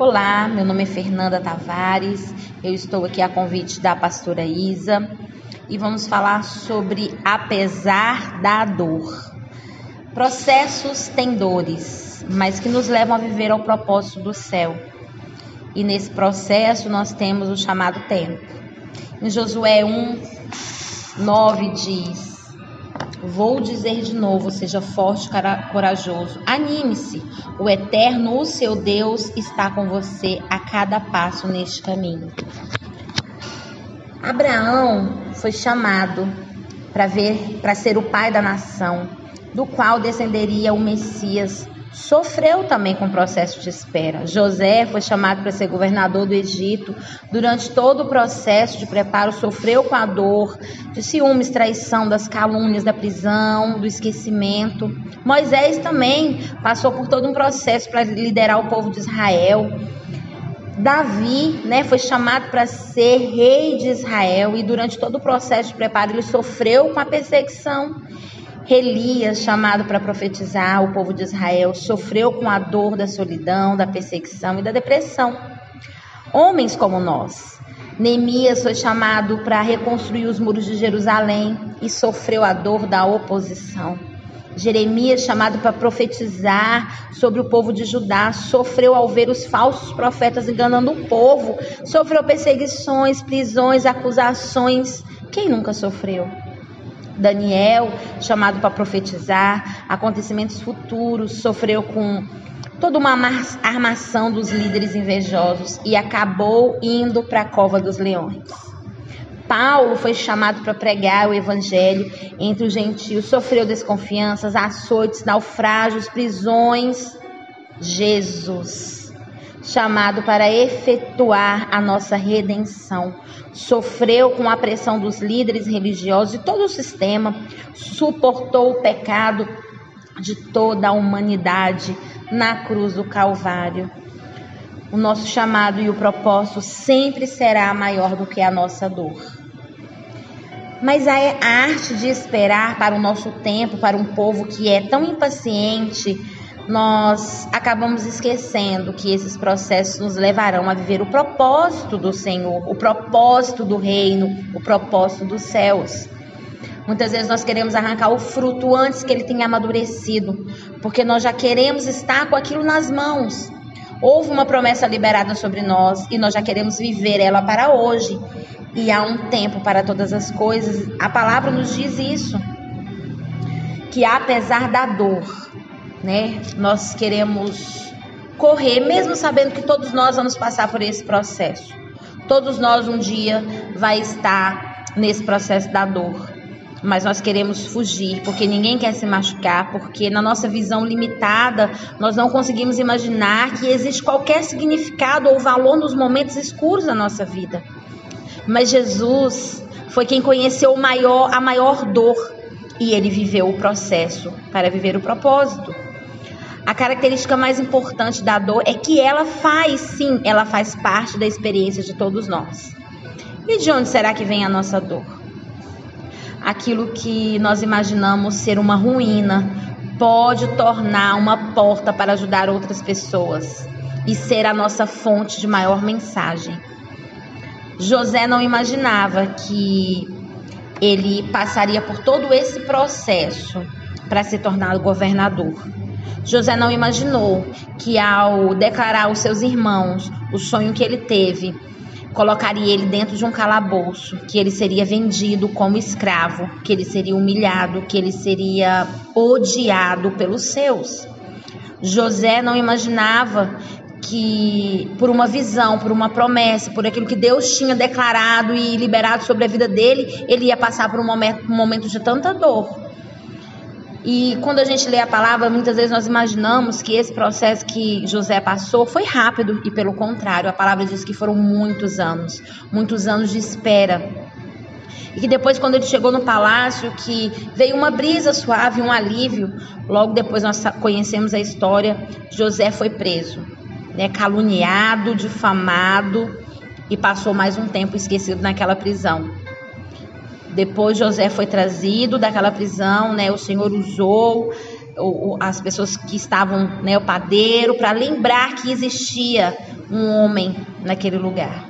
Olá, meu nome é Fernanda Tavares, eu estou aqui a convite da pastora Isa e vamos falar sobre apesar da dor. Processos têm dores, mas que nos levam a viver ao propósito do céu. E nesse processo nós temos o chamado tempo. Em Josué 1, 9 diz: Vou dizer de novo: seja forte, corajoso. Anime-se. O Eterno, o seu Deus, está com você a cada passo neste caminho. Abraão foi chamado para ver, para ser o pai da nação, do qual descenderia o Messias sofreu também com o processo de espera. José foi chamado para ser governador do Egito. Durante todo o processo de preparo, sofreu com a dor de ciúmes, traição, das calúnias, da prisão, do esquecimento. Moisés também passou por todo um processo para liderar o povo de Israel. Davi, né, foi chamado para ser rei de Israel e durante todo o processo de preparo ele sofreu com a perseguição Elias, chamado para profetizar o povo de Israel, sofreu com a dor da solidão, da perseguição e da depressão. Homens como nós. Neemias foi chamado para reconstruir os muros de Jerusalém e sofreu a dor da oposição. Jeremias, chamado para profetizar sobre o povo de Judá, sofreu ao ver os falsos profetas enganando o povo, sofreu perseguições, prisões, acusações. Quem nunca sofreu? Daniel, chamado para profetizar acontecimentos futuros, sofreu com toda uma armação dos líderes invejosos e acabou indo para a cova dos leões. Paulo foi chamado para pregar o evangelho entre os gentios, sofreu desconfianças, açoites, naufrágios, prisões. Jesus chamado para efetuar a nossa redenção. Sofreu com a pressão dos líderes religiosos e todo o sistema, suportou o pecado de toda a humanidade na cruz do Calvário. O nosso chamado e o propósito sempre será maior do que a nossa dor. Mas a arte de esperar para o nosso tempo, para um povo que é tão impaciente, nós acabamos esquecendo que esses processos nos levarão a viver o propósito do Senhor, o propósito do reino, o propósito dos céus. Muitas vezes nós queremos arrancar o fruto antes que ele tenha amadurecido, porque nós já queremos estar com aquilo nas mãos. Houve uma promessa liberada sobre nós e nós já queremos viver ela para hoje. E há um tempo para todas as coisas. A palavra nos diz isso. Que apesar da dor, né? Nós queremos correr, mesmo sabendo que todos nós vamos passar por esse processo. Todos nós um dia vai estar nesse processo da dor. Mas nós queremos fugir, porque ninguém quer se machucar, porque na nossa visão limitada, nós não conseguimos imaginar que existe qualquer significado ou valor nos momentos escuros da nossa vida. Mas Jesus foi quem conheceu maior, a maior dor e ele viveu o processo para viver o propósito. A característica mais importante da dor é que ela faz, sim, ela faz parte da experiência de todos nós. E de onde será que vem a nossa dor? Aquilo que nós imaginamos ser uma ruína pode tornar uma porta para ajudar outras pessoas e ser a nossa fonte de maior mensagem. José não imaginava que ele passaria por todo esse processo para se tornar governador. José não imaginou que ao declarar aos seus irmãos o sonho que ele teve, colocaria ele dentro de um calabouço, que ele seria vendido como escravo, que ele seria humilhado, que ele seria odiado pelos seus. José não imaginava que por uma visão, por uma promessa, por aquilo que Deus tinha declarado e liberado sobre a vida dele, ele ia passar por um momento, um momento de tanta dor. E quando a gente lê a palavra, muitas vezes nós imaginamos que esse processo que José passou foi rápido, e pelo contrário, a palavra diz que foram muitos anos muitos anos de espera. E que depois, quando ele chegou no palácio, que veio uma brisa suave, um alívio. Logo depois nós conhecemos a história. José foi preso, né, caluniado, difamado e passou mais um tempo esquecido naquela prisão. Depois José foi trazido daquela prisão, né? O Senhor usou as pessoas que estavam, né, o padeiro, para lembrar que existia um homem naquele lugar.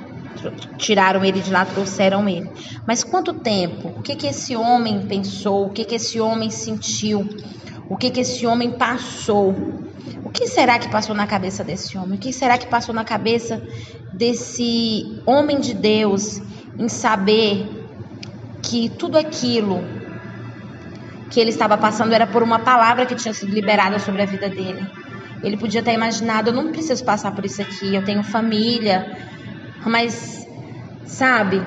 Tiraram ele de lá, trouxeram ele. Mas quanto tempo? O que, que esse homem pensou? O que, que esse homem sentiu? O que, que esse homem passou? O que será que passou na cabeça desse homem? O que será que passou na cabeça desse homem de Deus em saber que tudo aquilo que ele estava passando era por uma palavra que tinha sido liberada sobre a vida dele. Ele podia ter imaginado: eu não preciso passar por isso aqui, eu tenho família. Mas, sabe,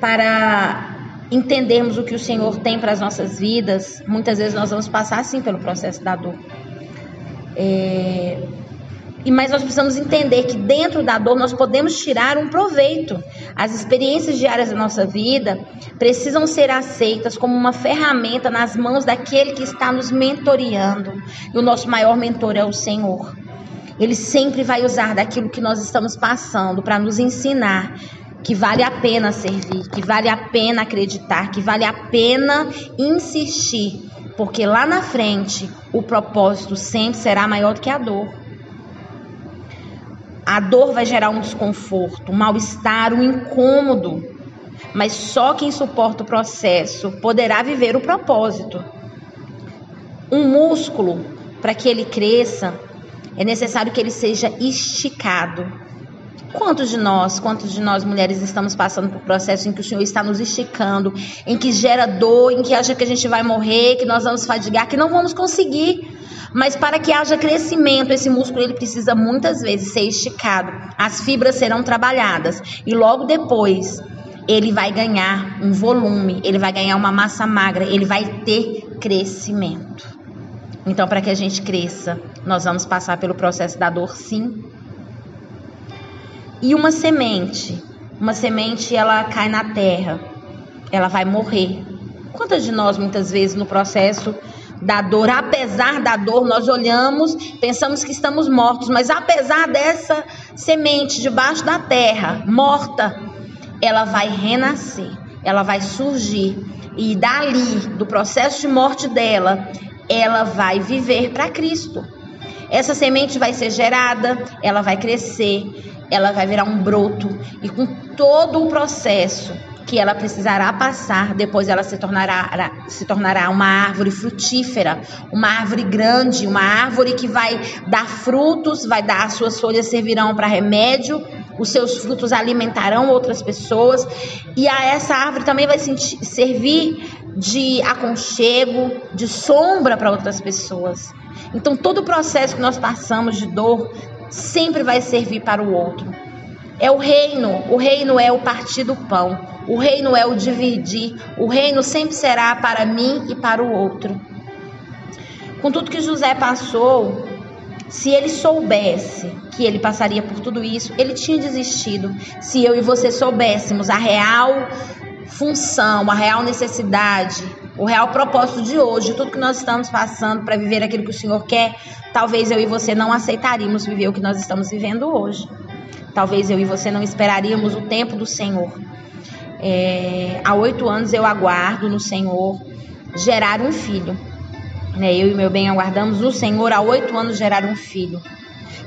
para entendermos o que o Senhor tem para as nossas vidas, muitas vezes nós vamos passar sim pelo processo da dor. É, e mas nós precisamos entender que dentro da dor nós podemos tirar um proveito. As experiências diárias da nossa vida precisam ser aceitas como uma ferramenta nas mãos daquele que está nos mentoreando. E o nosso maior mentor é o Senhor. Ele sempre vai usar daquilo que nós estamos passando para nos ensinar que vale a pena servir, que vale a pena acreditar, que vale a pena insistir, porque lá na frente o propósito sempre será maior do que a dor. A dor vai gerar um desconforto, um mal-estar, um incômodo. Mas só quem suporta o processo poderá viver o propósito. Um músculo, para que ele cresça, é necessário que ele seja esticado. Quantos de nós, quantos de nós mulheres estamos passando por processo em que o Senhor está nos esticando, em que gera dor, em que acha que a gente vai morrer, que nós vamos fadigar, que não vamos conseguir. Mas para que haja crescimento, esse músculo ele precisa muitas vezes ser esticado. As fibras serão trabalhadas e logo depois ele vai ganhar um volume, ele vai ganhar uma massa magra, ele vai ter crescimento. Então, para que a gente cresça, nós vamos passar pelo processo da dor, sim. E uma semente, uma semente ela cai na terra, ela vai morrer. Quantas de nós muitas vezes no processo da dor, apesar da dor, nós olhamos, pensamos que estamos mortos, mas apesar dessa semente debaixo da terra, morta, ela vai renascer, ela vai surgir. E dali, do processo de morte dela, ela vai viver para Cristo. Essa semente vai ser gerada, ela vai crescer, ela vai virar um broto. E com todo o processo que ela precisará passar, depois ela se tornará, se tornará uma árvore frutífera, uma árvore grande, uma árvore que vai dar frutos, vai dar, as suas folhas servirão para remédio, os seus frutos alimentarão outras pessoas, e a essa árvore também vai sentir, servir de aconchego, de sombra para outras pessoas. Então, todo o processo que nós passamos de dor sempre vai servir para o outro. É o reino, o reino é o partir do pão, o reino é o dividir, o reino sempre será para mim e para o outro. Com tudo que José passou, se ele soubesse que ele passaria por tudo isso, ele tinha desistido. Se eu e você soubéssemos a real função, a real necessidade, o real propósito de hoje, tudo que nós estamos passando para viver aquilo que o Senhor quer, talvez eu e você não aceitaríamos viver o que nós estamos vivendo hoje. Talvez eu e você não esperaríamos o tempo do Senhor. É, há oito anos eu aguardo no Senhor gerar um filho. Né? Eu e meu bem aguardamos no Senhor há oito anos gerar um filho.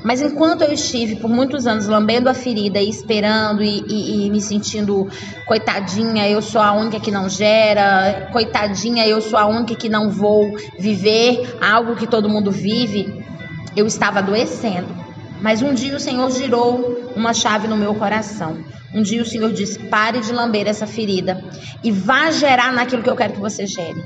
Mas enquanto eu estive por muitos anos lambendo a ferida e esperando e, e, e, me sentindo coitadinha, eu sou a única que não gera, coitadinha, eu sou a única que não vou viver algo que todo mundo vive, eu estava adoecendo. Mas um dia o Senhor girou uma chave no meu coração. Um dia o Senhor disse: pare de lamber essa ferida e vá gerar naquilo que eu quero que você gere.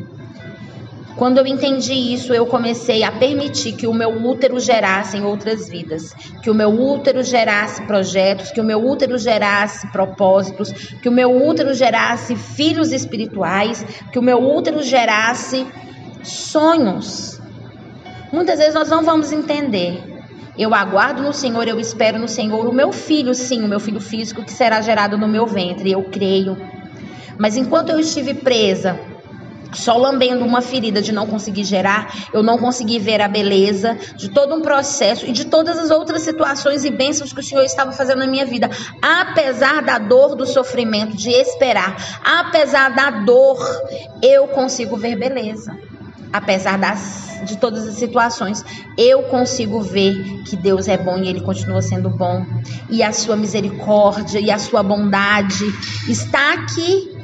Quando eu entendi isso, eu comecei a permitir que o meu útero gerasse em outras vidas, que o meu útero gerasse projetos, que o meu útero gerasse propósitos, que o meu útero gerasse filhos espirituais, que o meu útero gerasse sonhos. Muitas vezes nós não vamos entender, eu aguardo no Senhor, eu espero no Senhor o meu filho, sim, o meu filho físico que será gerado no meu ventre. Eu creio. Mas enquanto eu estive presa, só lambendo uma ferida de não conseguir gerar, eu não consegui ver a beleza de todo um processo e de todas as outras situações e bênçãos que o Senhor estava fazendo na minha vida. Apesar da dor, do sofrimento, de esperar, apesar da dor, eu consigo ver beleza. Apesar das, de todas as situações, eu consigo ver que Deus é bom e Ele continua sendo bom. E a sua misericórdia e a sua bondade está aqui.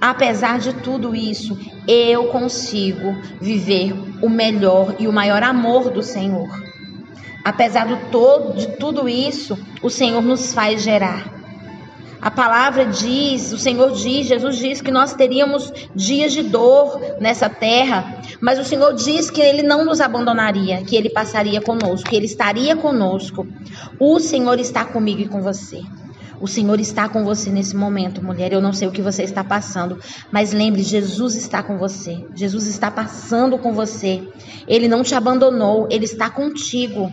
Apesar de tudo isso, eu consigo viver o melhor e o maior amor do Senhor. Apesar de, todo, de tudo isso, o Senhor nos faz gerar. A palavra diz, o Senhor diz, Jesus diz que nós teríamos dias de dor nessa terra, mas o Senhor diz que Ele não nos abandonaria, que Ele passaria conosco, que Ele estaria conosco. O Senhor está comigo e com você. O Senhor está com você nesse momento, mulher. Eu não sei o que você está passando, mas lembre, Jesus está com você. Jesus está passando com você. Ele não te abandonou, ele está contigo.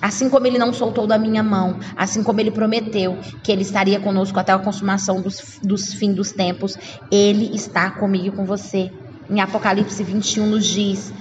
Assim como ele não soltou da minha mão, assim como ele prometeu que ele estaria conosco até a consumação dos, dos fins dos tempos, ele está comigo e com você. Em Apocalipse 21 nos diz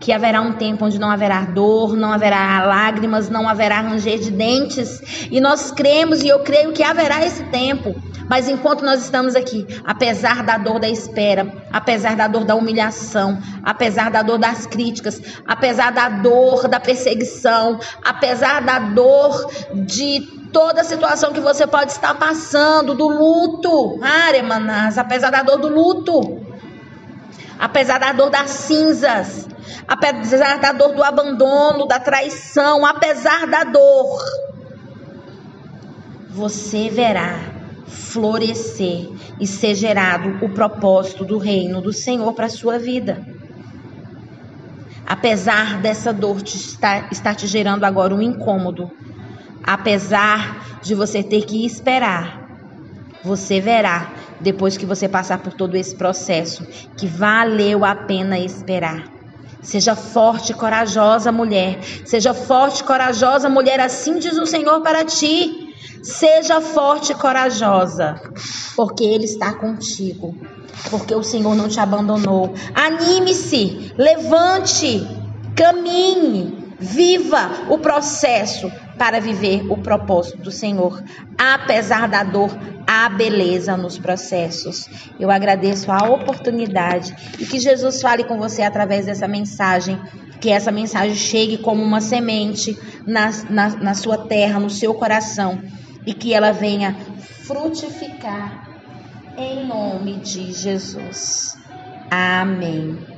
que haverá um tempo onde não haverá dor, não haverá lágrimas, não haverá ranger de dentes. E nós cremos e eu creio que haverá esse tempo. Mas enquanto nós estamos aqui, apesar da dor da espera, apesar da dor da humilhação, apesar da dor das críticas, apesar da dor da perseguição, apesar da dor de toda a situação que você pode estar passando, do luto, Aremanás, apesar da dor do luto, apesar da dor das cinzas, apesar da dor do abandono, da traição, apesar da dor, você verá florescer e ser gerado o propósito do reino do Senhor para a sua vida. Apesar dessa dor te estar, estar te gerando agora um incômodo, apesar de você ter que esperar, você verá, depois que você passar por todo esse processo, que valeu a pena esperar. Seja forte e corajosa, mulher. Seja forte e corajosa, mulher. Assim diz o Senhor para ti. Seja forte e corajosa, porque Ele está contigo, porque o Senhor não te abandonou. Anime-se, levante, caminhe, viva o processo para viver o propósito do Senhor. Apesar da dor, há beleza nos processos. Eu agradeço a oportunidade e que Jesus fale com você através dessa mensagem que essa mensagem chegue como uma semente na, na, na, sua terra, no seu coração, e que ela venha frutificar em nome de Jesus. Amém.